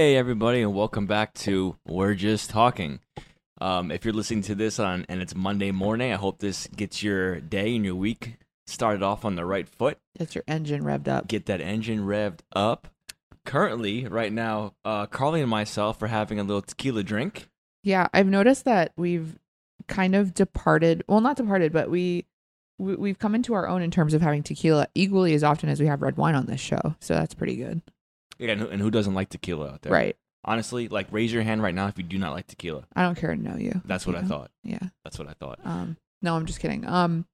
Hey, everybody, and welcome back to We're Just Talking. Um, if you're listening to this on and it's Monday morning, I hope this gets your day and your week started off on the right foot. Get your engine revved up. Get that engine revved up. Currently, right now, uh, Karley and myself are having a little tequila drink. Yeah, I've noticed that we've kind of departed. Well, not departed, but we, we we've come into our own in terms of having tequila equally as often as we have red wine on this show. So that's pretty good. Yeah, and who, and who doesn't like tequila out there? Right. Honestly, like raise your hand right now if you do not like tequila. I don't care to know you. That's what I Yeah. thought. Yeah. That's what I thought. Um. No, I'm just kidding. Um.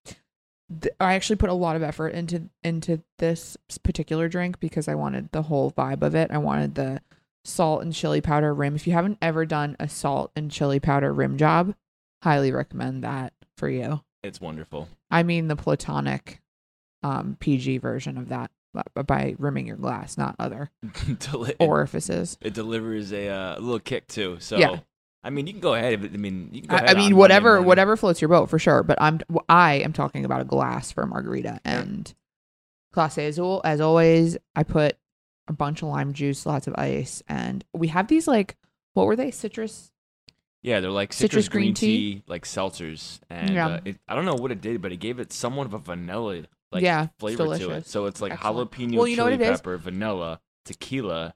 th- I actually put a lot of effort into into this particular drink because I wanted the whole vibe of it. I wanted the salt and chili powder rim. If you haven't ever done a salt and chili powder rim job, highly recommend that for you. It's wonderful. I mean the platonic um PG version of that by rimming your glass, not other Deli- orifices. it delivers a uh, little kick too. So Yeah. I mean, you can go ahead. I mean, you can go I, ahead I mean Monday whatever morning. whatever floats your boat for sure, but I'm I am talking about a glass for a margarita and Clase Azul as always, I put a bunch of lime juice, lots of ice, and we have these like what were they? Citrus Yeah, they're like citrus, Citrus green, green tea, tea. like seltzers, and Yeah. uh, it, I don't know what it did, but it gave it somewhat of a vanilla like Yeah, flavor to it. So it's like Excellent. jalapeno, Well, you know what chili it is? pepper, vanilla, tequila.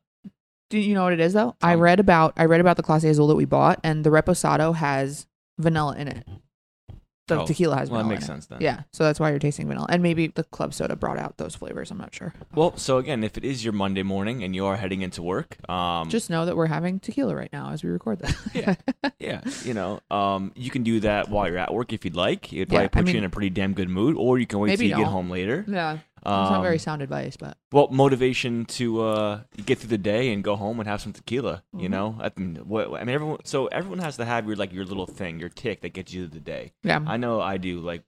Do you know what it is though? I read about I read about the Clase Azul that we bought, and the Reposado has vanilla in it. The Oh, tequila has Well, vanilla. that makes in it. sense then. Yeah, so that's why you're tasting vanilla, and maybe the club soda brought out those flavors. I'm not sure. Well, so again, if it is your Monday morning and you are heading into work, um, Just know that we're having tequila right now as we record this. Yeah. yeah, you know, um, you can do that while you're at work if you'd like. It'd probably Yeah, I put you mean- in a pretty damn good mood, or you can wait Maybe till you get don't. home later. yeah. It's Um, not very sound advice, but well motivation to uh get through the day and go home and have some tequila you Mhm. know? I mean what i mean everyone so everyone has to have your like your little thing your tick that gets you through the day. Yeah. i know i do like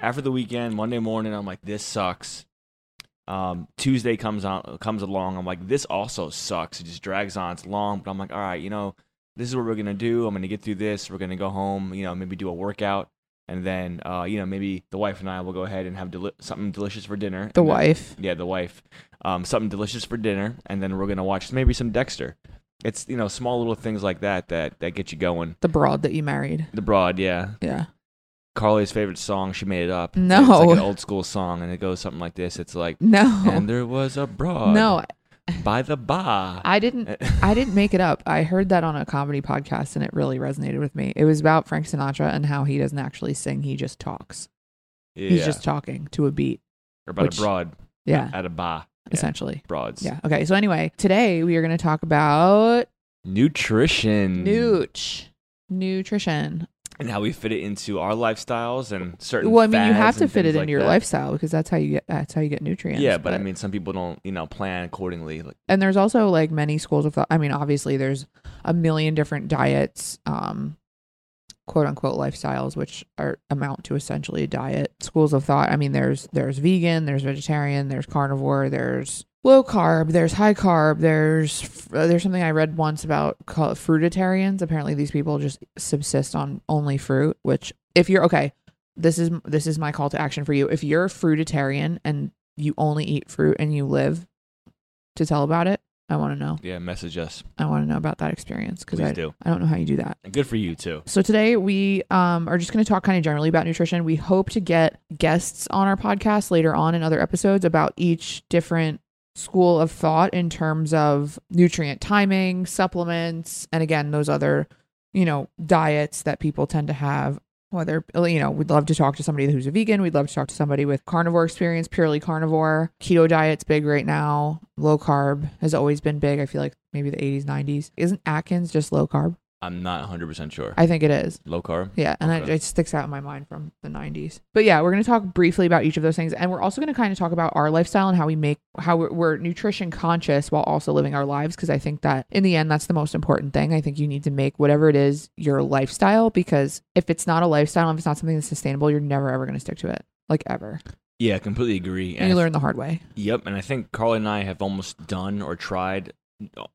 after the weekend monday morning i'm like this sucks. Um tuesday comes on comes along i'm like this also sucks. It just drags on it's long but i'm like all right you know this is what we're gonna do. I'm gonna get through this. We're gonna go home you know maybe do a workout and then uh you know maybe the wife and i will go ahead and have deli- something delicious for dinner the then- wife. yeah, the wife, um, something delicious for dinner, and then we're gonna watch maybe some Dexter. It's you know small little things like that that that get you going. The broad that you married. The broad, yeah. Yeah. Karley's favorite song, she made it up. No. it's like an old school song, and it goes something like this. It's like, No. and there was a broad, no, by the bar. I didn't. I didn't make it up. I heard that on a comedy podcast, and it really resonated with me. It was about Frank Sinatra and how he doesn't actually sing; he just talks. yeah, He's just talking to a beat. or about which- a broad Yeah, at a bar. Yeah, essentially. broads. Yeah. Okay. So anyway, today we are going to talk about nutrition, nooch, nutrition. And how we fit it into our lifestyles and certain. Well, I mean, you have to fit it into like your that. lifestyle because that's how you get. That's how you get nutrients. Yeah, but I mean, some people don't, you know, plan accordingly. Like, and there's also like many schools of thought. I mean, obviously, there's a million different diets, um, quote unquote lifestyles, which are amount to essentially a diet. Schools of thought. I mean, there's there's vegan, there's vegetarian, there's carnivore, there's low carb, there's high carb, there's uh, there's something I read once about called fruitarians. Apparently, these people just subsist on only fruit. Which, if you're okay, this is this is my call to action for you. If you're a fruitarian and you only eat fruit and you live to tell about it, I want to know. yeah, message us. I want to know about that experience because I do. I don't know how you do that. And good for you too. So today we um, are just going to talk kind of generally about nutrition. We hope to get guests on our podcast later on in other episodes about each different school of thought in terms of nutrient timing, supplements, and again those other you know diets that people tend to have. Whether you know, we'd love to talk to somebody who's a vegan. We'd love to talk to somebody with carnivore experience, purely carnivore. Keto diet's big right now. Low carb has always been big. I feel like maybe the 80s, 90s. Isn't Atkins just low carb? I'm not 100% sure. I think it is. Low carb? Yeah, and Okay. it, it sticks out in my mind from the 90s. But yeah, we're going to talk briefly about each of those things, and we're also going to kind of talk about our lifestyle and how we make how we're, we're nutrition conscious while also living our lives. Because I think that in the end, that's the most important thing. I think you need to make whatever it is your lifestyle. Because if it's not a lifestyle, if it's not something that's sustainable, you're never ever going to stick to it, like ever. Yeah, completely agree. And you I- learn the hard way. Yep, and I think Karley and I have almost done or tried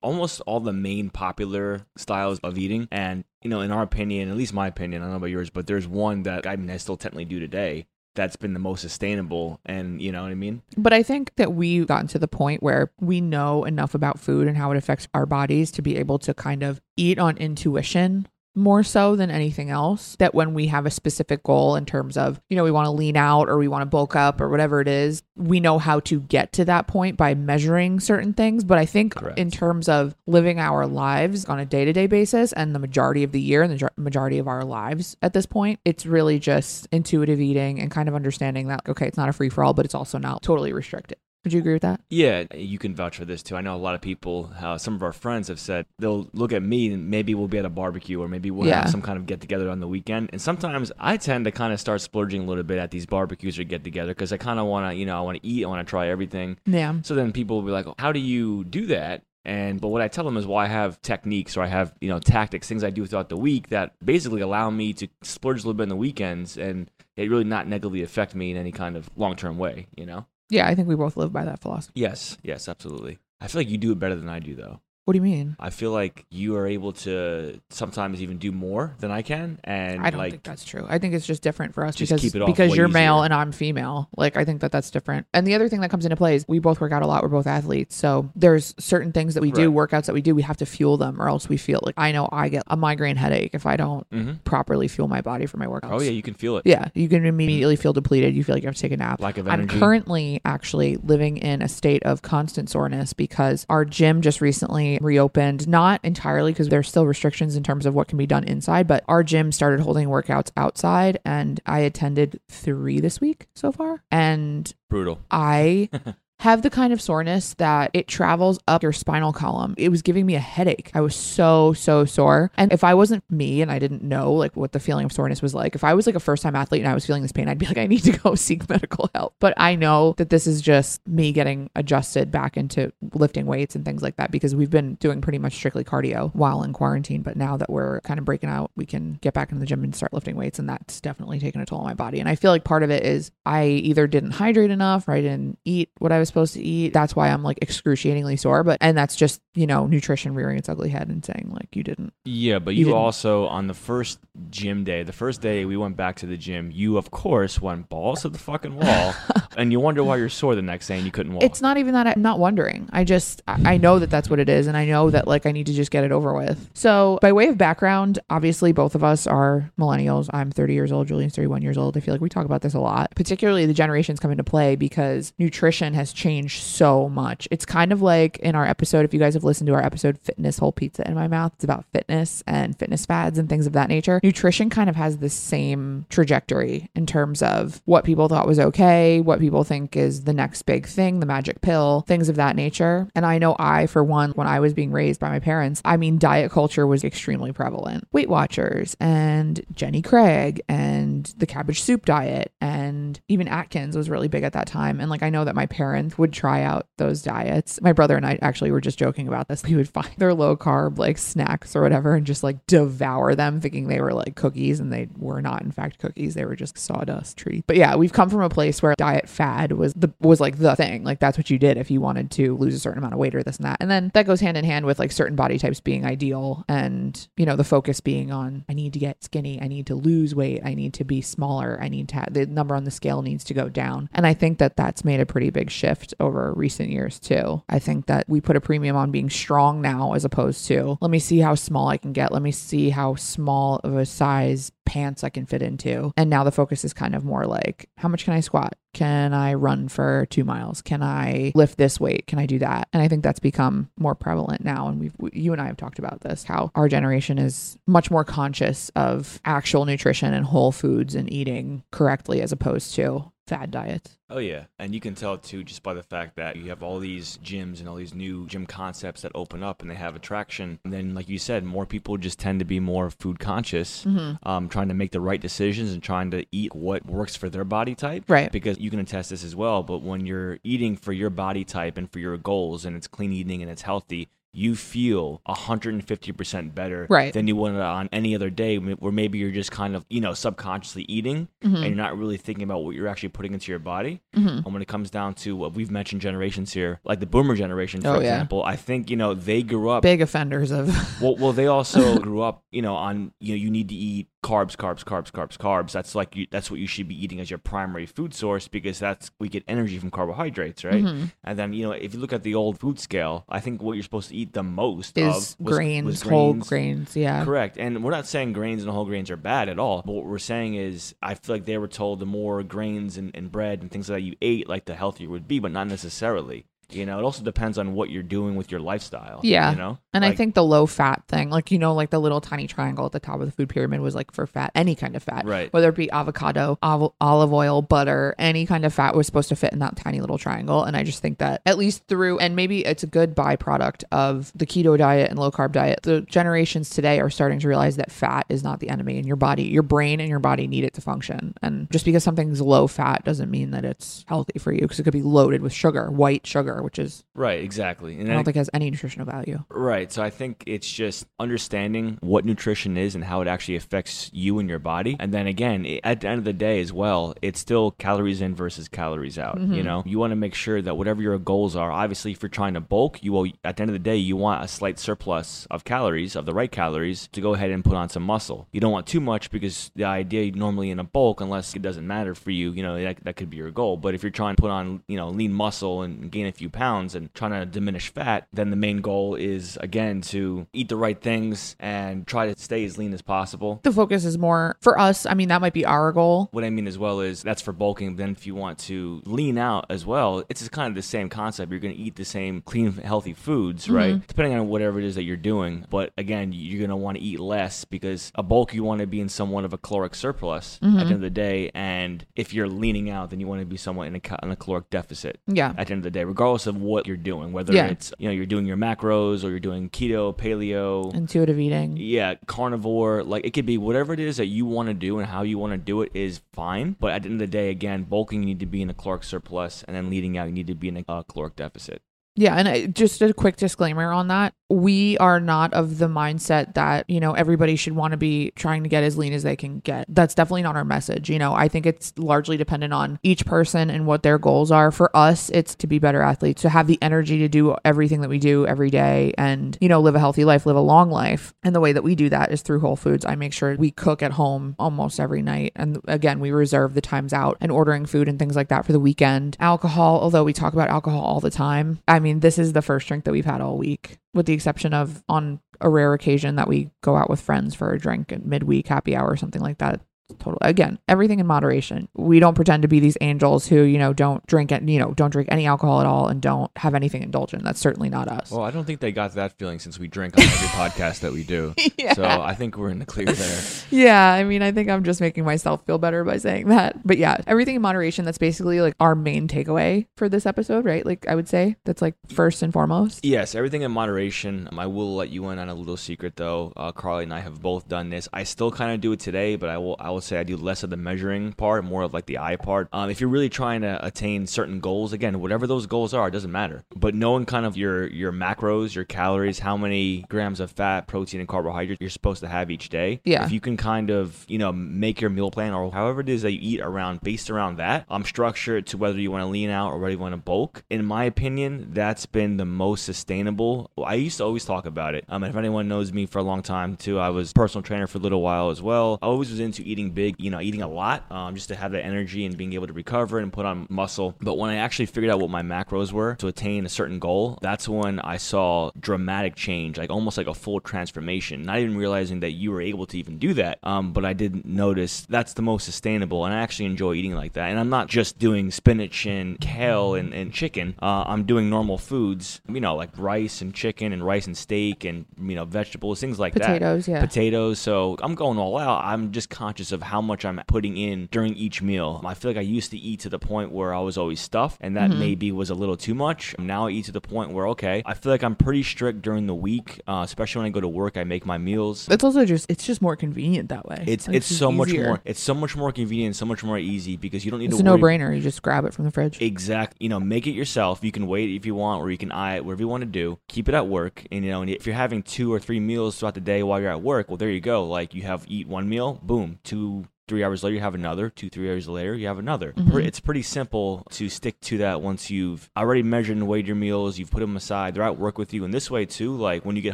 almost all the main popular styles of eating. And, you know, in our opinion, at least my opinion, I don't know about yours, but there's one that I mean I still technically do today that's been the most sustainable. And you know what I mean? But I think that we've gotten to the point where we know enough about food and how it affects our bodies to be able to kind of eat on intuition more so than anything else. That when we have a specific goal in terms of, you know, we want to lean out or we want to bulk up or whatever it is, we know how to get to that point by measuring certain things. But I think Correct. in terms of living our lives on a day to day basis and the majority of the year and the majority of our lives at this point, it's really just intuitive eating and kind of understanding that, okay, it's not a free for all, but it's also not totally restricted. Would you agree with that? Yeah, you can vouch for this too. I know a lot of people, uh, some of our friends have said they'll look at me and maybe we'll be at a barbecue or maybe we'll Yeah. have some kind of get together on the weekend. And sometimes I tend to kind of start splurging a little bit at these barbecues or get together because I kind of want to, you know, I want to eat, I want to try everything. Yeah. So then people will be like, "How do you do that?" And but what I tell them is, well, I have techniques or I have you know tactics, things I do throughout the week that basically allow me to splurge a little bit in the weekends and it really not negatively affect me in any kind of long term way. You know? Yeah, I think we both live by that philosophy. Yes, yes, absolutely. I feel like you do it better than I do, though. What do you mean? I feel like you are able to sometimes even do more than I can, and I don't like think that's true. I think it's just different for us Just because keep it off because you're male and I'm female. Like I think that that's different. And the other thing that comes into play is we both work out a lot. We're both athletes, so there's certain things that we do, workouts that we do. We have to fuel them, or else we feel like I know I get a migraine headache if I don't hmm properly fuel my body for my workouts. oh yeah, you can feel it. Yeah, you can immediately feel depleted. You feel like you have to take a nap. Lack of energy. I'm currently actually living in a state of constant soreness because our gym just recently reopened, not entirely because there's still restrictions in terms of what can be done inside, but our gym started holding workouts outside and I attended three this week so far. And Brutal. I have the kind of soreness that it travels up your spinal column. It was giving me a headache. I was so, so sore. And if I wasn't me and I didn't know like what the feeling of soreness was like, if I was like a first time athlete and I was feeling this pain, I'd be like, I need to go seek medical help. But I know that this is just me getting adjusted back into lifting weights and things like that because we've been doing pretty much strictly cardio while in quarantine. But now that we're kind of breaking out, we can get back into the gym and start lifting weights. And that's definitely taken a toll on my body. And I feel like part of it is I either didn't hydrate enough or I didn't eat what I was supposed to eat. That's why I'm like excruciatingly sore. But, and that's just, you know, nutrition rearing its ugly head and saying, like, you didn't. Yeah, but You you, also on the first gym day, the first day we went back to the gym, you of course went balls to the fucking wall, and you wonder why you're sore the next day and you couldn't walk. It's not even that I'm not wondering. I just, I know that that's what it is. And I know that like I need to just get it over with. So, by way of background, obviously both of us are millennials. I'm 30 years old. Julian's 31 years old. I feel like we talk about this a lot, particularly the generations come into play because nutrition has changed so much. It's kind of like in our episode, if you guys have listened to our episode, Fitness Whole Pizza in My Mouth, it's about fitness and fitness fads and things of that nature. Nutrition kind of has the same trajectory in terms of what people thought was okay, what people think is the next big thing, the magic pill, things of that nature. And I know I, for one, when I was being raised by my parents, I mean, diet culture was extremely prevalent. Weight Watchers and Jenny Craig and the cabbage soup diet and even Atkins was really big at that time. And like, I know that my parents would try out those diets. My brother and I actually were just joking about this. We would find their low carb like snacks or whatever and just like devour them thinking they were like cookies and they were not in fact cookies. They were just sawdust treats. But yeah, we've come from a place where diet fad was the was like the thing. Like that's what you did if you wanted to lose a certain amount of weight or this and that. And then that goes hand in hand with like certain body types being ideal and you know the focus being on I need to get skinny, I need to lose weight, I need to be smaller, I need to have the number on the scale needs to go down. And I think that that's made a pretty big shift over recent years too. I think that we put a premium on being strong now as opposed to let me see how small I can get, let me see how small of a size pants I can fit into. And now the focus is kind of more like how much can I squat? Can I run for two miles? Can I lift this weight? Can I do that? And I think that's become more prevalent now. And we've, we- you and I have talked about this how our generation is much more conscious of actual nutrition and whole foods and eating correctly as opposed to fad diets. Oh yeah, and you can tell too just by the fact that you have all these gyms and all these new gym concepts that open up and they have attraction. And then, like you said, more people just tend to be more food conscious, Mm-hmm. um, trying to make the right decisions and trying to eat what works for their body type. Right. Because you can attest this as well. But when you're eating for your body type and for your goals, and it's clean eating and it's healthy, you feel 150% better Right. than you would on any other day where maybe you're just kind of, you know, subconsciously eating Mhm. and you're not really thinking about what you're actually putting into your body. Mhm. And when it comes down to what we've mentioned generations here, like the boomer generation, for Oh, yeah. example, I think, you know, they grew up Big offenders of. well, well, they also grew up, you know, on you know you need to eat carbs, carbs, carbs, carbs, carbs. That's like you, that's what you should be eating as your primary food source because that's we get energy from carbohydrates, right? Mhm. And then you know if you look at the old food scale, I think what you're supposed to eat the most Is of was, grains, was whole grains. grains. Yeah. Correct. And we're not saying grains and whole grains are bad at all. But what we're saying is, I feel like they were told the more grains and, and bread and things like that you ate, like the healthier it would be, but not necessarily. You know, it also depends on what you're doing with your lifestyle. Yeah. You know? And I think the low fat thing, like, you know, like the little tiny triangle at the top of the food pyramid was like for fat, any kind of fat, Right. whether it be avocado, ol- olive oil, butter, any kind of fat was supposed to fit in that tiny little triangle. And I just think that at least through, and maybe it's a good byproduct of the keto diet and low carb diet, the generations today are starting to realize that fat is not the enemy in your body. Your brain and your body need it to function. And just because something's low fat doesn't mean that it's healthy for you because it could be loaded with sugar, white sugar, which is, Right, exactly. And I don't think has any nutritional value. Right. So I think it's just understanding what nutrition is and how it actually affects you and your body. And then again, i- at the end of the day as well, it's still calories in versus calories out. You mm-hmm. know, you want to make sure that whatever your goals are, obviously, if you're trying to bulk, you will, at the end of the day, you want a slight surplus of calories, of the right calories, to go ahead and put on some muscle. You don't want too much because the idea normally in a bulk, unless it doesn't matter for you, you know, that, that could be your goal. But if you're trying to put on, you know, lean muscle and gain a few pounds and trying to diminish fat, then the main goal is, again, to eat the right things and try to stay as lean as possible. the focus is more for us. I mean, that might be our goal. What I mean as well is that's for bulking. Then if you want to lean out as well, it's just kind of the same concept. You're going to eat the same clean, healthy foods, mm-hmm. right? Depending on whatever it is that you're doing. But again, you're going to want to eat less because a bulk you want to be in somewhat of a caloric surplus at the mm-hmm. end of the day. And if you're leaning out, then you want to be somewhat in a, in a caloric deficit Yeah. at the end of the day, regardless of what you're doing, whether Yeah. it's you know you're doing your macros or you're doing keto, paleo, Intuitive eating. yeah, carnivore, like it could be whatever it is that you want to do and how you want to do it is fine. But at the end of the day, again, bulking you need to be in a caloric surplus, and then leading out you need to be in a uh, caloric deficit. Yeah, and I, just a quick disclaimer on that. We are not of the mindset that, you know, everybody should want to be trying to get as lean as they can get. That's definitely not our message. You know, I think it's largely dependent on each person and what their goals are. For us, it's to be better athletes, to have the energy to do everything that we do every day and, you know, live a healthy life, live a long life. And the way that we do that is through Whole Foods. I make sure we cook at home almost every night. And again, we reserve the times out and ordering food and things like that for the weekend. Alcohol, although we talk about alcohol all the time, I mean, this is the first drink that we've had all week, with the exception of on a rare occasion that we go out with friends for a drink at midweek happy hour or something like that. Total again, everything in moderation. We don't pretend to be these angels who, you know, don't drink it, you know, don't drink any alcohol at all and don't have anything indulgent. That's certainly not us. Well, I don't think they got that feeling since we drink on every podcast that we do. Yeah. So I think we're in the clear there. Yeah, I mean, I think I'm just making myself feel better by saying that. But yeah, everything in moderation, that's basically like our main takeaway for this episode, right? Like, I would say that's like first and foremost. Yes, everything in moderation. Um, I will let you in on a little secret though. Uh, Karley and I have both done this. I still kind of do it today, but I will I will say I do less of the measuring part, more of like the eye part. Um, if you're really trying to attain certain goals, again, whatever those goals are, it doesn't matter. But knowing kind of your your macros, your calories, how many grams of fat, protein, and carbohydrates you're supposed to have each day. Yeah. If you can kind of you know make your meal plan or however it is that you eat around based around that, um, structure to whether you want to lean out or whether you want to bulk. In my opinion, that's been the most sustainable. I used to always talk about it. Um, if anyone knows me for a long time too, I was personal trainer for a little while as well. I always was into eating big, you know, eating a lot, um, just to have that energy and being able to recover and put on muscle. But when I actually figured out what my macros were to attain a certain goal, that's when I saw dramatic change, like almost like a full transformation. Not even realizing that you were able to even do that. Um, but I did notice that's the most sustainable, and I actually enjoy eating like that. And I'm not just doing spinach and kale and, and chicken. Uh, I'm doing normal foods, you know, like rice and chicken and rice and steak and you know vegetables, things like that Potatoes, yeah. potatoes. So I'm going all out. I'm just conscious conscious of how much I'm putting in during each meal. I feel like I used to eat to the point where I was always stuffed, and that Mhm. maybe was a little too much. Now I eat to the point where okay, I feel like I'm pretty strict during the week, uh, especially when I go to work. I make my meals. It's also just it's just more convenient that way. It's Like, it's just so much more it's so much more convenient, so much more easy because you don't need It's to a no brainer. You just grab it from the fridge. Exactly. you know, make it yourself. You can wait if you want, or you can eye it, whatever you want to do. Keep it at work, and you know, and if you're having two or three meals throughout the day while you're at work, well, there you go. Like you have eat one meal, boom, two, to three hours later you have another. Two, three hours later you have another. Mhm. It's pretty simple to stick to that once you've already measured and weighed your meals. You've put them aside. They're at work with you, and this way too. Like when you get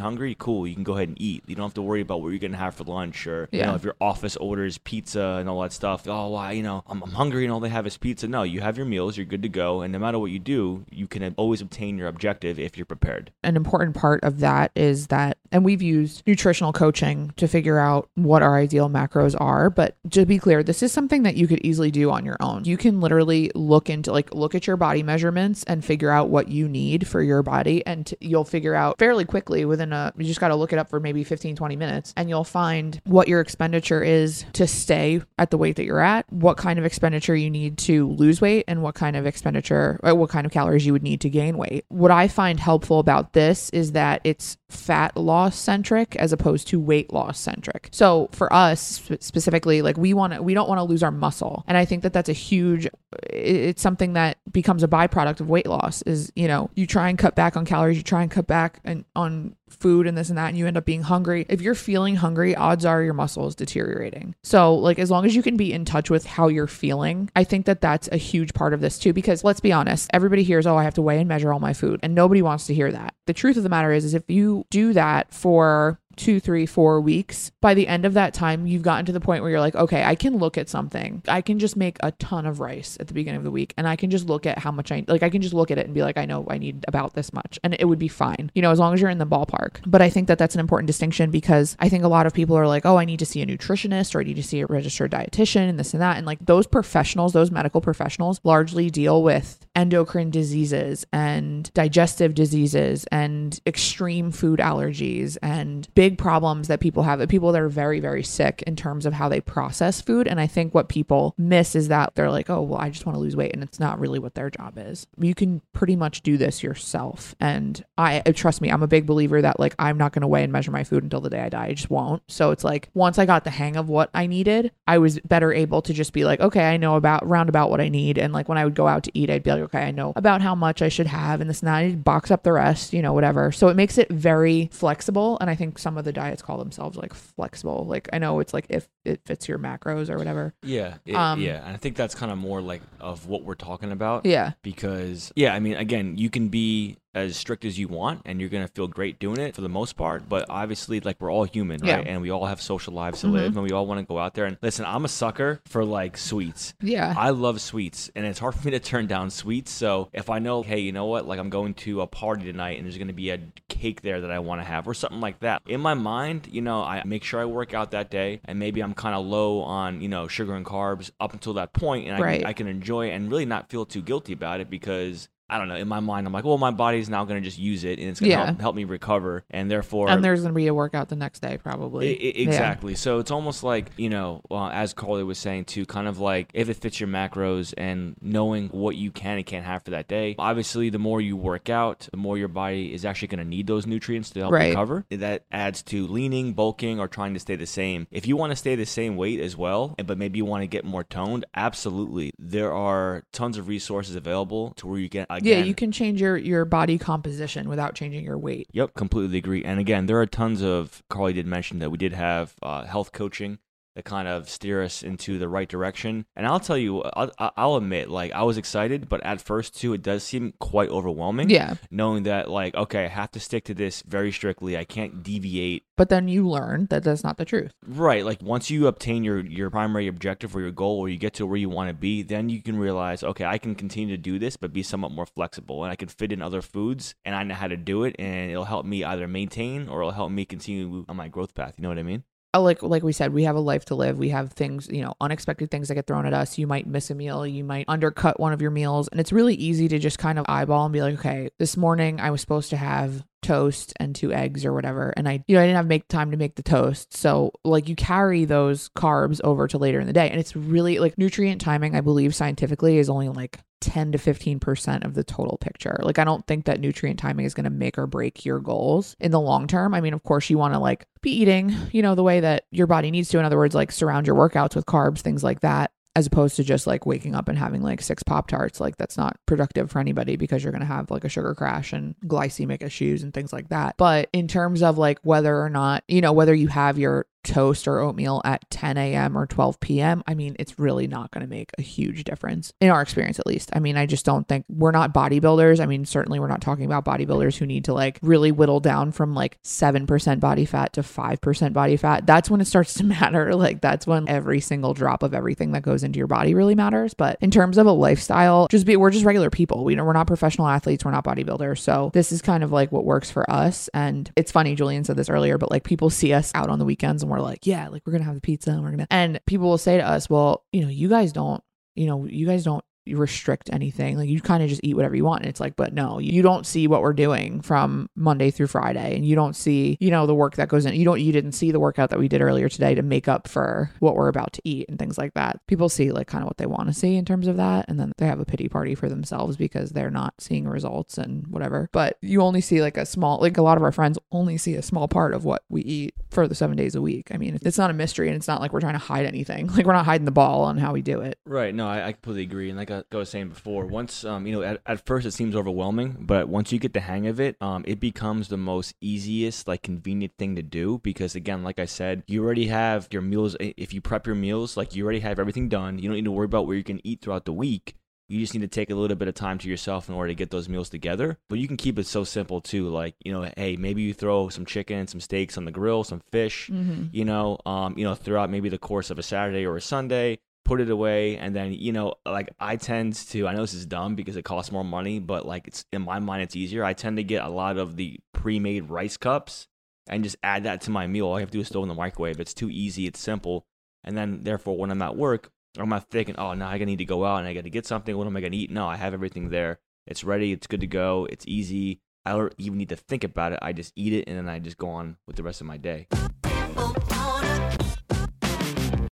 hungry, cool, you can go ahead and eat. You don't have to worry about what you're gonna have for lunch, or you know, if your office orders pizza and all that stuff. Oh, why, you know, I'm, I'm hungry and all they have is pizza. No, you have your meals. You're good to go, and no matter what you do, you can always obtain your objective if you're prepared. an important part of that is that and we've used nutritional coaching to figure out what our ideal macros are but to be clear this is something that you could easily do on your own. You can literally look into like look at your body measurements and figure out what you need for your body and t- you'll figure out fairly quickly within a you just got to look it up for maybe 15 20 minutes and you'll find what your expenditure is to stay at the weight that you're at what kind of expenditure you need to lose weight and what kind of expenditure or what kind of calories you would need to gain weight. What i find helpful about this is that it's fat loss centric as opposed to weight loss centric. So for us specifically, like we want to, we don't want to lose our muscle, and I think that that's a huge. It's something that becomes a byproduct of weight loss. Is you know you try and cut back on calories, you try and cut back and on food and this and that, and you end up being hungry. If you're feeling hungry, odds are your muscle is deteriorating. So like as long as you can be in touch with how you're feeling, I think that that's a huge part of this too. Because let's be honest, everybody hears, oh, I have to weigh and measure all my food, and nobody wants to hear that. The truth of the matter is, is if you do that for two, three, four weeks, by the end of that time, you've gotten to the point where you're like, okay, I can look at something. I can just make a ton of rice at the beginning of the week and I can just look at how much I like, I can just look at it and be like, I know I need about this much and it would be fine, you know, as long as you're in the ballpark. But I think that that's an important distinction because I think a lot of people are like, oh, I need to see a nutritionist or I need to see a registered dietitian and this and that. And like those professionals, those medical professionals largely deal with endocrine diseases and digestive diseases and extreme food allergies and big problems that people have, people that are very, very sick in terms of how they process food. And I think what people miss is that they're like, oh, well, I just want to lose weight. And it's not really what their job is. You can pretty much do this yourself. And I, trust me, I'm a big believer that like I'm not going to weigh and measure my food until the day I die. I just won't. So it's like once I got the hang of what I needed, I was better able to just be like, okay, I know about round about what I need. And like when I would go out to eat, I'd be like, okay, I know about how much I should have and this and that. I'd box up the rest, you know, whatever. So it makes it very flexible. And I think some of the diets call themselves like flexible. Like I know it's like if it fits your macros or whatever. Yeah, it- Um, yeah, and I think that's kind of more like of what we're talking about. Yeah. because yeah i mean again you can be as strict as you want and you're gonna feel great doing it for the most part but obviously like we're all human right Yeah. and we all have social lives to Mhm. live and we all want to go out there and listen i'm a sucker for like sweets Yeah. I love sweets, and it's hard for me to turn down sweets. So if I know, hey, you know what, like I'm going to a party tonight, and there's going to be a cake there that I want to have, or something like that. In my mind, you know, I make sure I work out that day, and maybe I'm kind of low on, you know, sugar and carbs up until that point, and I, can, I can enjoy it and really not feel too guilty about it because. I don't know. In my mind, I'm like, well, my body's now going to just use it, and it's going to Yeah. help, help me recover, and therefore, and there's going to be a workout the next day, probably. I- I- Yeah. exactly. So it's almost like, you know, uh, as Karley was saying too, kind of like if it fits your macros and knowing what you can and can't have for that day. Obviously, the more you work out, the more your body is actually going to need those nutrients to help Right. recover. That adds to leaning, bulking, or trying to stay the same. If you want to stay the same weight as well, but maybe you want to get more toned, absolutely. There are tons of resources available to where you can, yeah, you can change your your body composition without changing your weight. Yep, completely agree. And again, there are tons of Karley did mention that we did have uh, health coaching that kind of steer us into the right direction. And I'll tell you, I'll, I'll admit, like I was excited, but at first too, it does seem quite overwhelming. Yeah, knowing that like okay, I have to stick to this very strictly. I can't deviate. but then you learn that that's not the truth. Right, like once you obtain your your primary objective or your goal, or you get to where you want to be, then you can realize, okay, I can continue to do this, but be somewhat more flexible, and I can fit in other foods, and I know how to do it, and it'll help me either maintain or it'll help me continue on my growth path. You know what I mean? Uh, like like we said, we have a life to live. We have things, you know, unexpected things that get thrown at us. You might miss a meal, you might undercut one of your meals, and it's really easy to just kind of eyeball and be like, okay, this morning I was supposed to have toast and two eggs or whatever. And i you know i didn't have make time to make the toast. So like you carry those carbs over to later in the day. And it's really like nutrient timing i believe scientifically is only like 10 to 15% of the total picture. Like I don't think that nutrient timing is going to make or break your goals in the long term. I mean, of course you want to like be eating, you know, the way that your body needs to. In other words, like surround your workouts with carbs, things like that as opposed to just like waking up and having like six pop tarts like that's not productive for anybody because you're going to have like a sugar crash and glycemic issues and things like that but in terms of like whether or not you know whether you have your toast or oatmeal at 10 a.m. or 12 p.m., I mean, it's really not going to make a huge difference in our experience, at least. I mean, I just don't think we're not bodybuilders. I mean, certainly we're not talking about bodybuilders who need to like really whittle down from like 7% body fat to 5% body fat. That's when it starts to matter. Like, that's when every single drop of everything that goes into your body really matters. But in terms of a lifestyle, just be, we're just regular people. We know we're not professional athletes, we're not bodybuilders. So this is kind of like what works for us. And it's funny, Julian said this earlier, but like people see us out on the weekends and we're like, yeah, like we're gonna have the pizza and we're gonna and people will say to us, well, you know, you guys don't, you know, you guys don't restrict anything. Like you kind of just eat whatever you want. And it's like, but no, you don't see what we're doing from Monday through Friday. And you don't see, you know, the work that goes in. You don't, you didn't see the workout that we did earlier today to make up for what we're about to eat and things like that. People see like kind of what they want to see in terms of that. And then they have a pity party for themselves because they're not seeing results and whatever. But you only see like a small, like a lot of our friends only see a small part of what we eat for the seven days a week. I mean, it's not a mystery and it's not like we're trying to hide anything. Like we're not hiding the ball on how we do it. Right. No, I, I completely agree. And like I, I was saying before, once um, you know, at, at first it seems overwhelming, but once you get the hang of it, um, it becomes the most easiest, like convenient thing to do because again, like I said, you already have your meals. If you prep your meals, like you already have everything done. You don't need to worry about where you can eat throughout the week. You just need to take a little bit of time to yourself in order to get those meals together. But you can keep it so simple too. Like, you know, hey, maybe you throw some chicken, some steaks on the grill, some fish, Mm-hmm. you know, um, you know, throughout maybe the course of a Saturday or a Sunday, put it away and then, you know, like I tend to I know this is dumb because it costs more money, but like it's in my mind it's easier. I tend to get a lot of the pre-made rice cups and just add that to my meal. All I have to do is throw in the microwave. It's too easy, it's simple. And then therefore when I'm at work, I'm not thinking, oh, now I need to go out and I got to get something. What am I to eat? No, I have everything there. It's ready. It's good to go. It's easy. I don't even need to think about it. I just eat it and then I just go on with the rest of my day.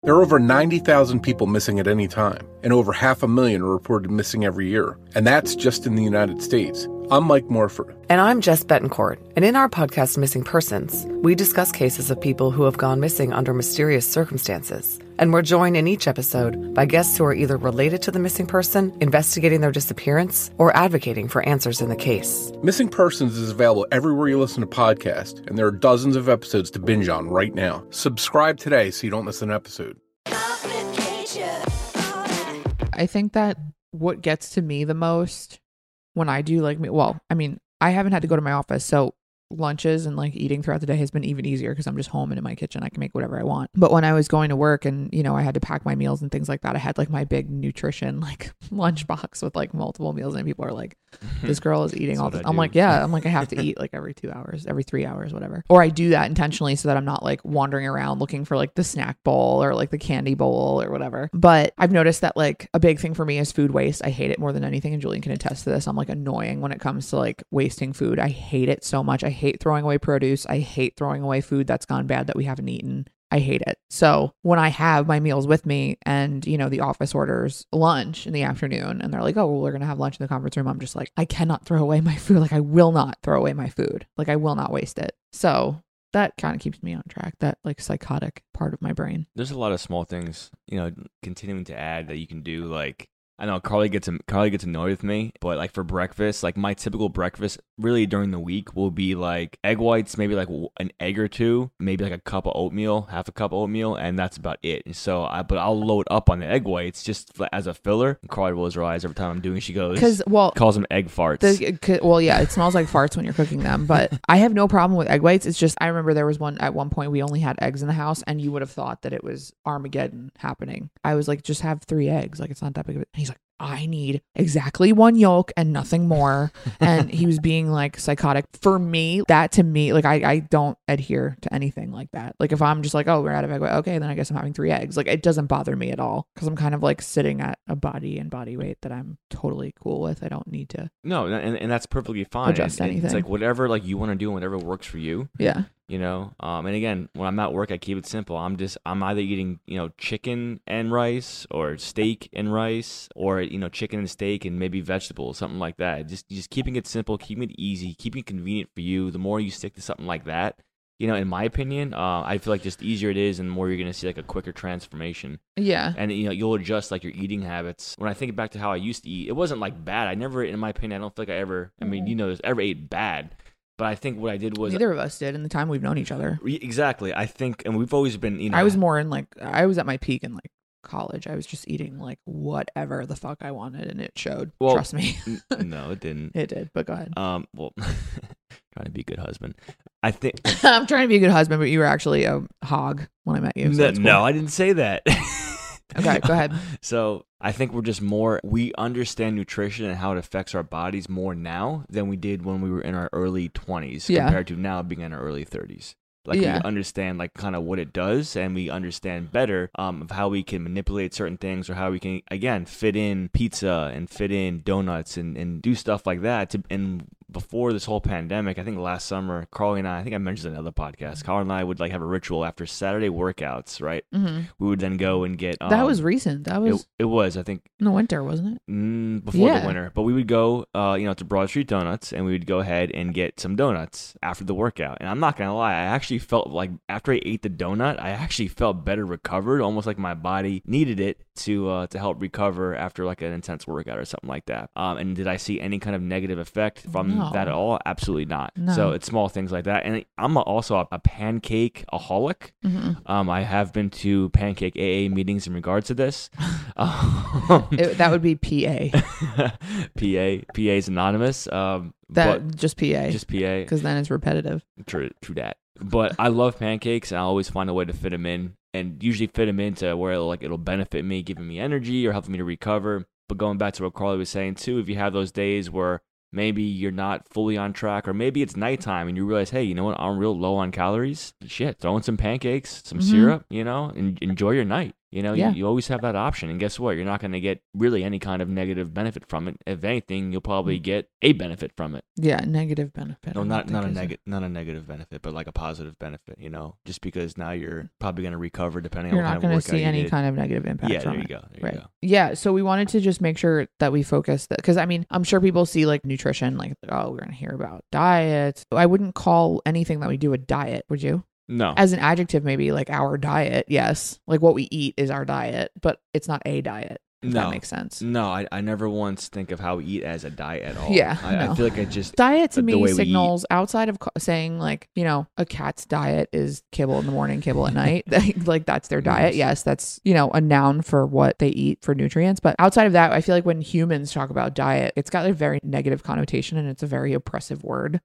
There are over 90,000 people missing at any time, and over half a million are reported missing every year. And that's just in the United States. I'm Mike Morford. And I'm Jess Betancourt. And in our podcast, Missing Persons, we discuss cases of people who have gone missing under mysterious circumstances. And we're joined in each episode by guests who are either related to the missing person, investigating their disappearance, or advocating for answers in the case. Missing Persons is available everywhere you listen to podcasts, and there are dozens of episodes to binge on right now. Subscribe today so you don't miss an episode. I think that what gets to me the most when I do like me, well, I mean, I haven't had to go to my office, so lunches and like eating throughout the day has been even easier because I'm just home and in my kitchen. I can make whatever I want. But when I was going to work and, you know, I had to pack my meals and things like that, I had like my big nutrition like lunchbox with like multiple meals. And people are like, this girl is eating all this. I'm like, yeah. I'm like, I have to eat like every two hours, every three hours, whatever. Or I do that intentionally so that I'm not like wandering around looking for like the snack bowl or like the candy bowl or whatever. But I've noticed that like a big thing for me is food waste. I hate it more than anything. And Julian can attest to this. I'm like annoying when it comes to like wasting food. I hate it so much. I hate throwing away produce. I hate throwing away food that's gone bad that we haven't eaten. I hate it. So when I have my meals with me and, you know, the office orders lunch in the afternoon and they're like, oh, well, we're going to have lunch in the conference room, I'm just like, I cannot throw away my food. Like, I will not throw away my food. Like, I will not waste it. So that kind of keeps me on track, that like psychotic part of my brain. There's a lot of small things, you know, continuing to add that you can do. Like I know Karley gets Karley gets annoyed with me, but like for breakfast, like my typical breakfast, really during the week will be like egg whites, maybe like an egg or two, maybe like a cup of oatmeal, half a cup of oatmeal, and that's about it. And so I, but I'll load up on the egg whites just as a filler. And Karley rolls her eyes every time I'm doing. She goes, Because, well, calls them egg farts. The, uh, well, yeah, it smells like farts when you're cooking them, but I have no problem with egg whites. It's just I remember there was one at one point we only had eggs in the house, and you would have thought that it was Armageddon happening. I was like, just have three eggs, like it's not that big of a. He's like, I need exactly one yolk and nothing more. and he was being like psychotic. For me, that to me, like I, I don't adhere to anything like that. Like if I'm just like, oh, we're out of egg white, okay, then I guess I'm having three eggs. Like it doesn't bother me at all because I'm kind of like sitting at a body and body weight that I'm totally cool with. I don't need to. No, and, and that's perfectly fine. Adjust And- and It's anything. like whatever like you want to do and whatever works for you. Yeah. you know um and again when i'm at work i keep it simple i'm just i'm either eating you know chicken and rice or steak and rice or you know chicken and steak and maybe vegetables something like that just just keeping it simple keeping it easy keeping it convenient for you the more you stick to something like that you know in my opinion uh, i feel like just the easier it is and the more you're going to see like a quicker transformation Yeah. and you know you'll adjust like your eating habits when i think back to how i used to eat it wasn't like bad i never in my opinion i don't think i ever i mean Mhm. you know this ever ate bad but i think what i did was Neither of us did in the time we've known each other. Exactly. I think, and we've always been, you know, I was more in like I was at my peak in like college. I was just eating like whatever the fuck I wanted, and it showed. Well- Trust me, N- no, it didn't. it did. But go ahead. Um, well, trying to be a good husband. I think. I'm trying to be a good husband, but you were actually a hog when I met you. so no, that's cool. no, I didn't say that. Okay, go ahead. So I think we're just more. We understand nutrition and how it affects our bodies more now than we did when we were in our early 20s Yeah. compared to now being in our early 30s. Like Yeah. we understand like kind of what it does, and we understand better um, of how we can manipulate certain things, or how we can again fit in pizza and fit in donuts and, and do stuff like that. To, and before this whole pandemic, I think last summer, Karley and I, I think I mentioned in another podcast. Karley and I would like have a ritual after Saturday workouts, right? hmm We would then go and get. Um, that was recent. That was it, it was I think in the winter, wasn't it? mm, before Yeah. the winter. But we would go, uh, you know, to Broad Street Donuts, and we would go ahead and get some donuts after the workout. And I'm not gonna lie, I actually felt like after I ate the donut, I actually felt better recovered, almost like my body needed it to uh, to help recover after like an intense workout or something like that. Um, and did I see any kind of negative effect from No. that at all? Absolutely not. No. So it's small things like that. And I'm also a, a pancake aholic. hmm Um, I have been to pancake AA meetings in regards to this. Um, It, that would be PA. PA PA is anonymous. Um, That just PA just PA. because then it's repetitive. True, true that. But I love pancakes, and I always find a way to fit them in, and usually fit them into where it'll, like it'll benefit me, giving me energy or helping me to recover. But going back to what Karley was saying too, if you have those days where maybe you're not fully on track, or maybe it's nighttime and you realize, hey, you know what, I'm real low on calories. Shit, throw in some pancakes, some Mhm. syrup, you know, and enjoy your night. You know, Yeah. you, you always have that option. And guess what? You're not going to get really any kind of negative benefit from it. If anything, you'll probably mm. get a benefit from it. Yeah, negative benefit. No, not don't a think negative, not a negative benefit, but like a positive benefit. You know, just because now you're mm. probably going to recover depending You're on what not going to see any did. kind of negative impact Yeah, from there you it. go. There Right. you go. Yeah. So we wanted to just make sure that we focus that because I mean, I'm sure people see like nutrition, like, oh, we're going to hear about diet. I wouldn't call anything that we do a diet, would you? No, As an adjective, maybe like our diet. Yes. Like what we eat is our diet, but it's not a diet. If no, that makes sense. no. I, I never once think of how we eat as a diet at all. Yeah, I, I feel like I just Diet to the way we me signals outside of co- saying like, you know, a cat's diet is kibble in the morning, kibble at night. like that's their diet. Yes. Yes, that's, you know, a noun for what they eat for nutrients. But outside of that, I feel like when humans talk about diet, it's got a very negative connotation and it's a very oppressive word.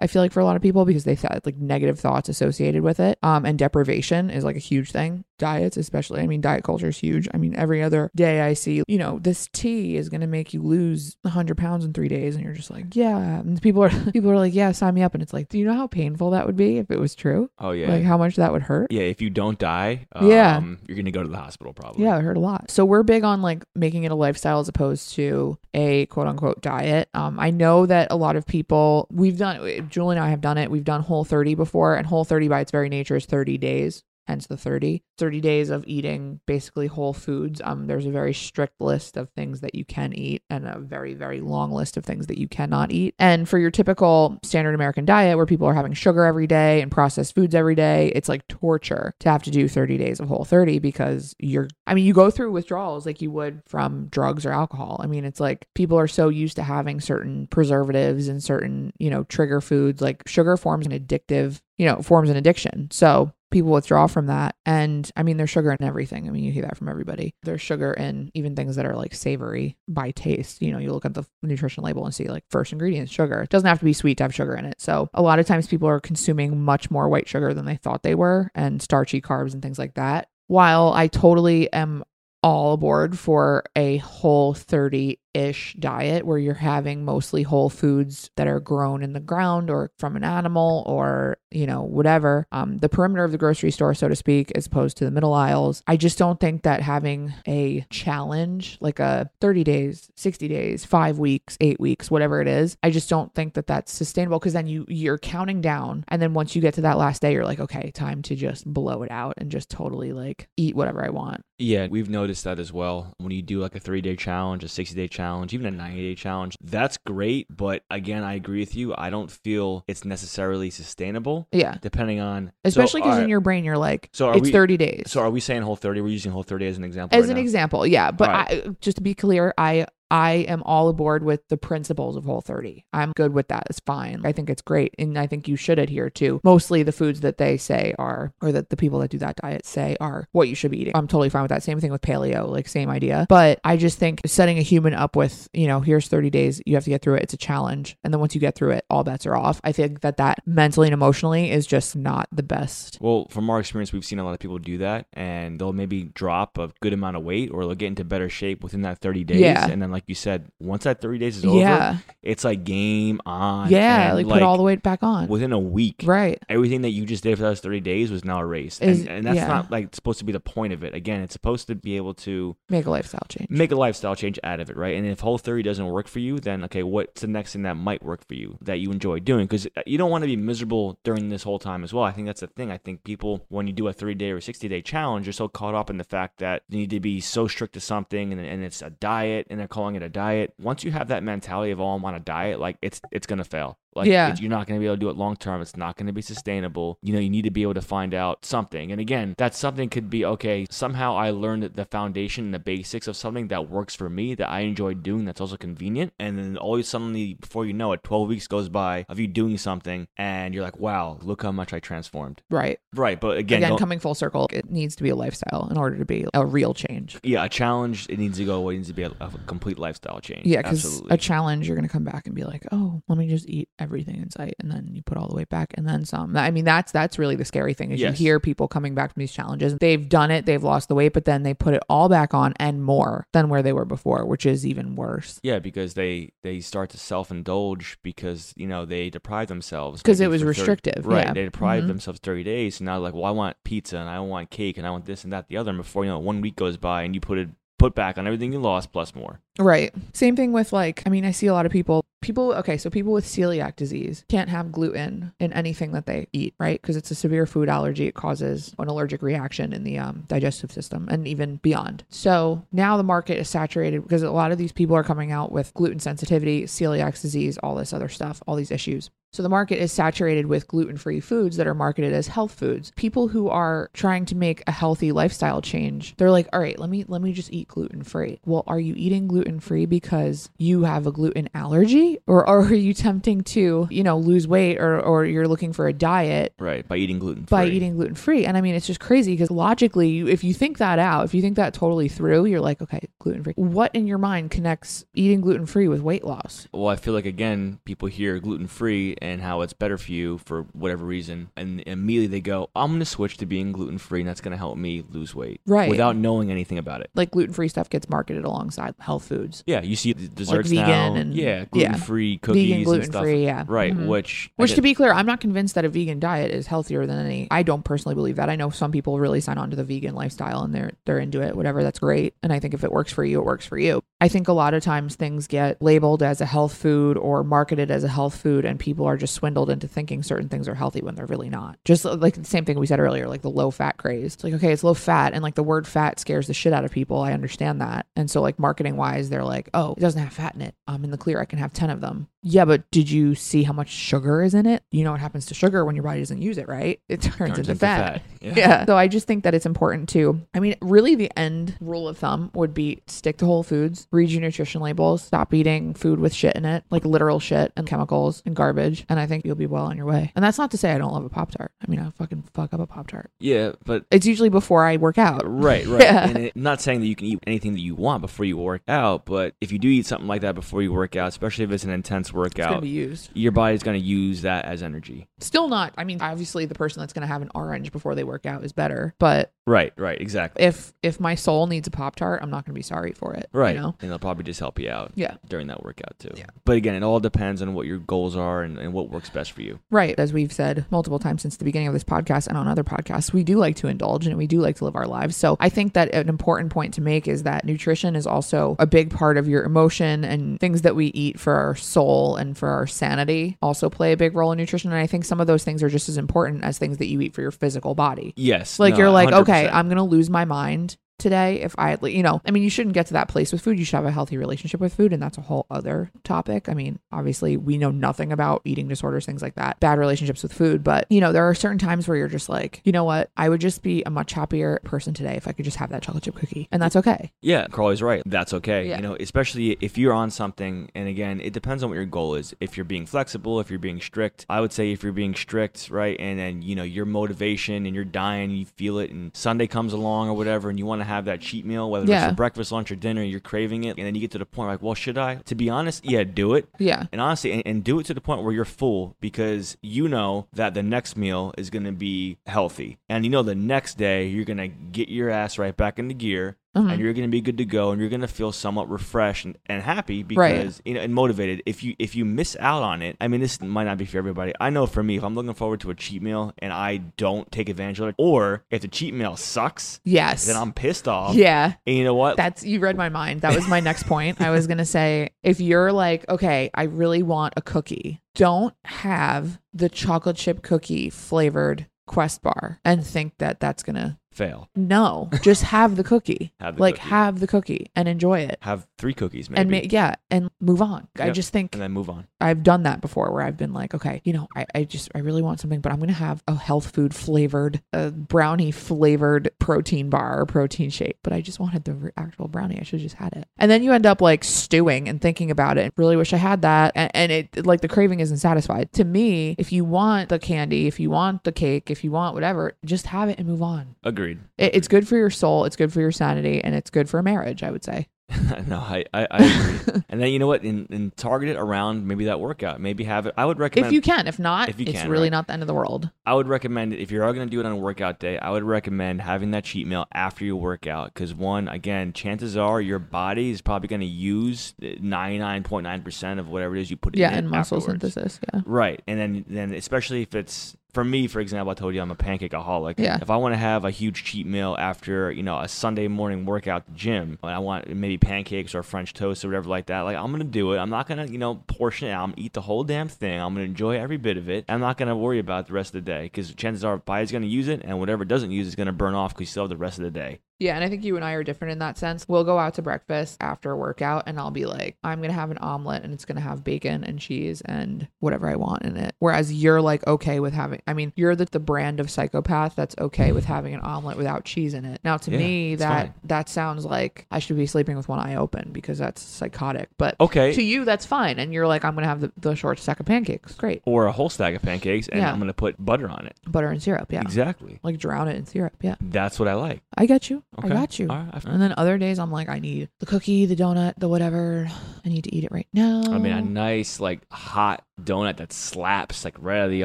I feel like for a lot of people because they've had like negative thoughts associated with it. Um, and deprivation is like a huge thing. Diets, especially. I mean, diet culture is huge. I mean, every other day I see, you know, this tea is going to make you lose 100 pounds in three days. And you're just like, yeah. And people are, people are like, yeah, sign me up. And it's like, do you know how painful that would be if it was true? oh yeah, Like how much that would hurt? yeah. If you don't die, um, Yeah. you're gonna go to the hospital probably. Yeah, it hurt a lot. So we're big on like making it a lifestyle as opposed to a quote unquote diet. Um, I know that a lot of people we've done. Julian and I have done it. We've done Whole 30 before, and Whole 30 by its very nature is 30 days. Hence the 30. 30 days of eating basically whole foods. Um, there's a very strict list of things that you can eat and a very, very long list of things that you cannot eat. And for your typical standard American diet where people are having sugar every day and processed foods every day, it's like torture to have to do 30 days of whole 30 because you're, I mean, you go through withdrawals like you would from drugs or alcohol. I mean, it's like people are so used to having certain preservatives and certain, you know, trigger foods. Like sugar forms an addictive, you know, forms an addiction. So people withdraw from that. And I mean, there's sugar in everything. I mean, you hear that from everybody. There's sugar in even things that are like savory by taste. You know, you look at the nutrition label and see like first ingredient sugar. It doesn't have to be sweet to have sugar in it. So a lot of times people are consuming much more white sugar than they thought they were and starchy carbs and things like that. While I totally am all aboard for a whole 30 ish diet where you're having mostly whole foods that are grown in the ground or from an animal or, you know, whatever. Um, the perimeter of the grocery store, so to speak, as opposed to the middle aisles. I just don't think that having a challenge, like a 30 days, 60 days, five weeks, eight weeks, whatever it is, I just don't think that that's sustainable because then you, you're counting down. And then once you get to that last day, you're like, okay, time to just blow it out and just totally like eat whatever I want. Yeah, we've noticed that as well. When you do like a three day challenge, a 60 day challenge, even a 90 day challenge, that's great. But again, I agree with you. I don't feel it's necessarily sustainable Yeah. depending on. Especially so, because in your brain, you're like, So are it's we- 30 days. So are we saying whole 30? We're using whole 30 as an example. as right an now? example yeah but Alright. I, just to be clear i i am all aboard with the principles of whole 30 i'm good with that. It's fine. I think it's great. And i think you should adhere to mostly the foods that they say are or that the people that do that diet say are what you should be eating. I'm totally fine with that. Same thing with paleo like same idea. But i just think setting a human up with you know here's 30 days you have to get through it. It's a challenge. And then once you get through it all bets are off. I think that that mentally and emotionally is just not the best. Well, from our experience, we've seen a lot of people do that, and they'll maybe drop a good amount of weight, or they'll get into better shape within that 30 days. Yeah. And then, like you said, once that 30 days is over, yeah it's like game on. yeah And, like, put all the weight back on within a week. right Everything that you just did for those 30 days was now erased. Is- and, and that's yeah. not like supposed to be the point of it. Again, it's supposed to be able to make a lifestyle change make a lifestyle change out of it, right? And if Whole 30 doesn't work for you, then okay, what's the next thing that might work for you that you enjoy doing? Because uh, you don't want to be miserable during this whole time as well. I think that's the thing. I think people, when you do a three day or 60 day challenge, you're so caught up in the fact that you need to be so strict to something and, and it's a diet and they're calling it a diet. Once you have that mentality of, oh, I'm on a diet, like it's, it's to fail. Like Yeah. you're not going to be able to do it long term. It's not going to be sustainable. You know, you need to be able to find out something. And again, that something could be okay. Somehow I learned the foundation and the basics of something that works for me that I enjoy doing. That's also convenient. And then always suddenly, before you know it, 12 weeks goes by of you doing something, and you're like, wow, look how much I transformed. right Right, but again, again coming full circle it needs to be a lifestyle in order to be a real change yeah, a challenge. It needs to go away. It needs to be a, a complete lifestyle change. yeah because a challenge you're going to come back and be like oh let me just eat everything in sight and then you put all the weight back and then some i mean that's that's really the scary thing is Yes. you hear people coming back from these challenges they've done it they've lost the weight but then they put it all back on and more than where they were before which is even worse Yeah, because they they start to self indulge because you know they deprive themselves because it was for 30 restrictive, right? yeah. They deprive Mhm. themselves thirty days, and now like, well, I want pizza and I want cake and I want this and that the other. And before you know, one week goes by and you put it put back on everything you lost plus more. Right. Same thing with like, I mean, I see a lot of people, people, okay, so people with celiac disease can't have gluten in anything that they eat, right? Because it's a severe food allergy. It causes an allergic reaction in the um, digestive system and even beyond. So now the market is saturated because a lot of these people are coming out with gluten sensitivity, celiac disease, all this other stuff, all these issues. So the market is saturated with gluten-free foods that are marketed as health foods. People who are trying to make a healthy lifestyle change, they're like, "All right, let me let me just eat gluten-free." Well, are you eating gluten-free because you have a gluten allergy or, or are you tempting to, you know, lose weight or or you're looking for a diet Right, by eating gluten. by eating gluten free. And I mean, it's just crazy because logically, if you think that out, if you think that totally through, you're like, okay, gluten free. What in your mind connects eating gluten free with weight loss? Well, I feel like again, people hear gluten free and how it's better for you for whatever reason, and immediately they go, "I'm going to switch to being gluten free, and that's going to help me lose weight," Right. Without knowing anything about it. Like gluten free stuff gets marketed alongside health foods. Yeah, you see the desserts vegan now. and- yeah, yeah. gluten free cookies Vegan, and gluten stuff. free, yeah. Right, Mhm. which Which, to be clear, I'm not convinced that a vegan diet is healthier than any. I don't personally believe that. I know some people really sign on to the vegan lifestyle and they're they're into it. Whatever, that's great. And I think if it works for you, it works for you. I think a lot of times things get labeled as a health food or marketed as a health food, and people are just swindled into thinking certain things are healthy when they're really not. Just uh, like the same thing we said earlier, like the low fat craze. It's like okay, it's low fat, and like the word fat scares the shit out of people. I understand that, and so like marketing wise, they're like, oh, it doesn't have fat in it. I'm in the clear. I can have ten of them. Yeah, but did you see how much sugar is in it? You know what happens to sugar when your body doesn't use it, right? It turns, turns into, into fat. Yeah. Yeah. So I just think that it's important to, I mean, really the end rule of thumb would be stick to whole foods, read your nutrition labels, stop eating food with shit in it, like literal shit and chemicals and garbage. And I think you'll be well on your way. And that's not to say I don't love a Pop Tart. I mean, I fucking fuck up a Pop Tart. Yeah, but It's usually before I work out. Right, right. Yeah. And it, I'm not saying that you can eat anything that you want before you work out, but if you do eat something like that before you work out, especially if it's an intense It's going to workout, be used. your body's going to use that as energy. Still not, I mean, obviously the person that's going to have an orange before they work out is better, but Right, right, exactly. If if my soul needs a pop tart, I'm not going to be sorry for it. Right. You know? And they'll probably just help you out Yeah. during that workout too. Yeah. But again, it all depends on what your goals are and, and what works best for you. Right. As we've said multiple times since the beginning of this podcast and on other podcasts, we do like to indulge and we do like to live our lives. So I think that an important point to make is that nutrition is also a big part of your emotion and things that we eat for our soul and for our sanity also play a big role in nutrition. And I think some of those things are just as important as things that you eat for your physical body. Yes. Like no, you're like, okay, 100%. I'm gonna lose my mind today if I, you know, I mean, you shouldn't get to that place with food. You should have a healthy relationship with food, and that's a whole other topic. I mean, obviously, we know nothing about eating disorders, things like that, bad relationships with food, but you know, there are certain times where you're just like, you know what, I would just be a much happier person today if I could just have that chocolate chip cookie, and that's okay. Yeah, Karley's right. That's okay. Yeah. You know, especially if you're on something, and again, it depends on what your goal is. If you're being flexible, if you're being strict, I would say if you're being strict, right, and then you know your motivation and you're dying, you feel it, and Sunday comes along or whatever, and you want to have that cheat meal, whether Yeah. it's for breakfast, lunch, or dinner, you're craving it, and then you get to the point like, well, should I? To be honest, yeah, do it. Yeah. And honestly, and, and do it to the point where you're full because you know that the next meal is going to be healthy. And you know the next day you're going to get your ass right back into gear Mhm. and you're going to be good to go and you're going to feel somewhat refreshed and, and happy Right. because you know and motivated. If you if you miss out on it, I mean this might not be for everybody. I know for me if I'm looking forward to a cheat meal and I don't take advantage of it or if the cheat meal sucks, Yes. then I'm pissed off. yeah. And you know what? That's you read my mind. That was my next point. I was gonna say if you're like, okay, I really want a cookie, don't have the chocolate chip cookie flavored Quest bar and think that that's gonna. Fail. No, just have the cookie. Have the like cookie. have the cookie and enjoy it. Have three cookies maybe And ma- yeah, and move on. I just think and then move on. I've done that before where I've been like, okay, you know, I, I just, I really want something, but I'm going to have a health food flavored, a brownie flavored protein bar or protein shake, but I just wanted the actual brownie. I should have just had it. And then you end up like stewing and thinking about it. Really wish I had that. And, and it, like, the craving isn't satisfied. To me, if you want the candy, if you want the cake, if you want whatever, just have it and move on. Agreed. It, it's good for your soul, it's good for your sanity, and it's good for a marriage, I would say. no, I, I, I agree. and then you know what? And, and target it around maybe that workout. Maybe have it. I would recommend. If you can, if not, If you it's can, really right. not the end of the world. I would recommend if you're going to do it on a workout day. I would recommend having that cheat meal after your workout because one, again, chances are your body is probably going to use 99.9 percent of whatever it is you put Yeah, in it and muscle afterwards. synthesis. Yeah. Right, and then then especially if it's for me, for example, I told you I'm a pancakeaholic. Yeah. If I want to have a huge cheat meal after you know a Sunday morning workout at the gym, and I want maybe pancakes or French toast or whatever like that, like I'm gonna do it. I'm not gonna you know portion it out. I'm gonna eat the whole damn thing. I'm gonna enjoy every bit of it. I'm not gonna worry about the rest of the day because chances are body's gonna use it, and whatever it doesn't use is gonna burn off because you still have the rest of the day. Yeah, and I think you and I are different in that sense. We'll go out to breakfast after a workout and I'll be like, I'm going to have an omelet and it's going to have bacon and cheese and whatever I want in it. Whereas you're like okay with having I mean, you're the, the brand of psychopath that's okay with having an omelet without cheese in it. Now to Yeah, me that fine. that sounds like I should be sleeping with one eye open because that's psychotic. But Okay. to you that's fine and you're like I'm going to have the, the short stack of pancakes. Great. or a whole stack of pancakes, and Yeah. I'm gonna put butter on it. Butter and syrup, yeah. Exactly. Like drown it in syrup, yeah. That's what I like. I get you. I got you. Right. I- And then other days I'm like, I need the cookie, the donut, the whatever. I need to eat it right now. I mean, a nice like hot donut that slaps like right out of the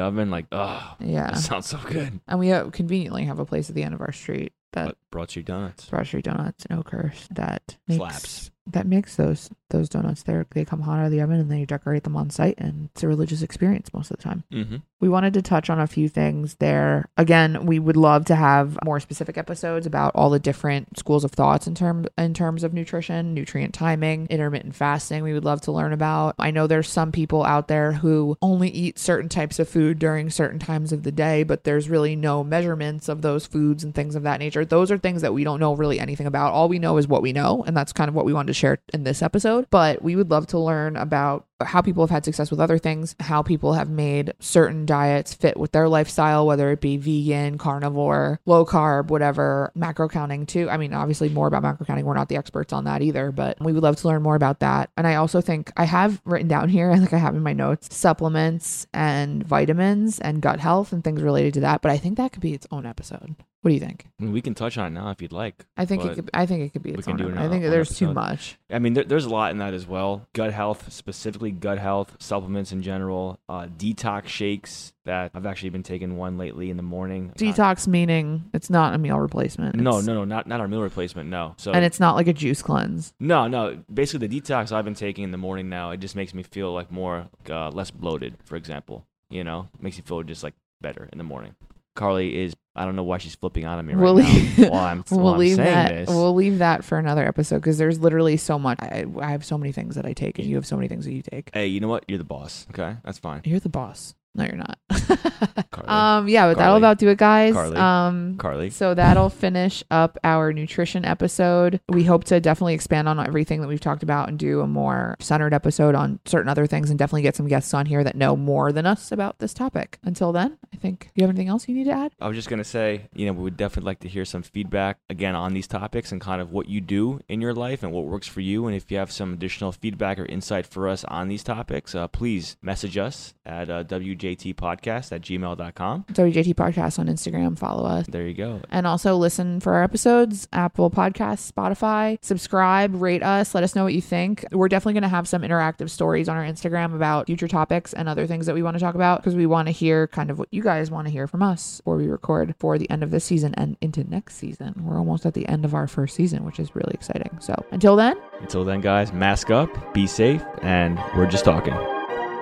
oven. Like, oh, yeah. that sounds so good. And we uh, conveniently have a place at the end of our street that But brought you donuts. Broad Street Donuts no curse. that makes Slaps. That makes those those donuts. They they come hot out of the oven and then you decorate them on site, and it's a religious experience most of the time. Mm-hmm. We wanted to touch on a few things there. Again, we would love to have more specific episodes about all the different schools of thoughts in term in terms of nutrition, nutrient timing, intermittent fasting. We would love to learn about. I know there's some people out there who only eat certain types of food during certain times of the day, but there's really no measurements of those foods and things of that nature. Those are things that we don't know really anything about. All we know is what we know, and that's kind of what we wanted to share in this episode. But we would love to learn about how people have had success with other things, how people have made certain diets fit with their lifestyle, whether it be vegan, carnivore, low carb, whatever, macro counting too. I mean, obviously more about macro counting. We're not the experts on that either, but we would love to learn more about that. And I also think I have written down here, I think I have in my notes, supplements and vitamins and gut health and things related to that. But I think that could be its own episode. What do you think? I mean, we can touch on it now if you'd like. I think it could. I think it could be we its can own. do it I think there's too much. I mean, there, there's a lot in that as well. Gut health specifically basically gut health supplements in general, uh, detox shakes that I've actually been taking one lately in the morning. Uh, Detox meaning it's not a meal replacement. no, no, no, not not our meal replacement. No. So And it's not like a juice cleanse. no, no. Basically, the detox I've been taking in the morning now, it just makes me feel like more uh, less bloated. For example, you know, makes you feel just like better in the morning. Karley is. I don't know why she's flipping on me right We'll now. leave- while I'm, We'll while I'm leave saying that. this. We'll leave that for another episode because there's literally so much. I, I have so many things that I take, and you have so many things that you take. hey, you know what? You're the boss. Okay, that's fine. You're the boss. No, you're not. Um, yeah, but that'll Karley. about do it, guys. Karley. Um, Karley. so that'll finish up our nutrition episode. We hope to definitely expand on everything that we've talked about and do a more centered episode on certain other things and definitely get some guests on here that know more than us about this topic. Until then, I think you have anything else you need to add? I was just gonna say, you know, we would definitely like to hear some feedback again on these topics and kind of what you do in your life and what works for you. And if you have some additional feedback or insight for us on these topics, uh, please message us at uh, wjtpodcast at gmail.com. WJT Podcast on Instagram. Follow us. There you go. And also listen for our episodes, Apple Podcasts, Spotify. Subscribe, rate us, let us know what you think. We're definitely going to have some interactive stories on our Instagram about future topics and other things that we want to talk about because we want to hear kind of what you guys want to hear from us before we record for the end of this season and into next season. We're almost at the end of our first season, which is really exciting. So until then, Until then, guys, mask up, be safe, and we're just talking.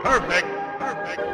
Perfect. Perfect.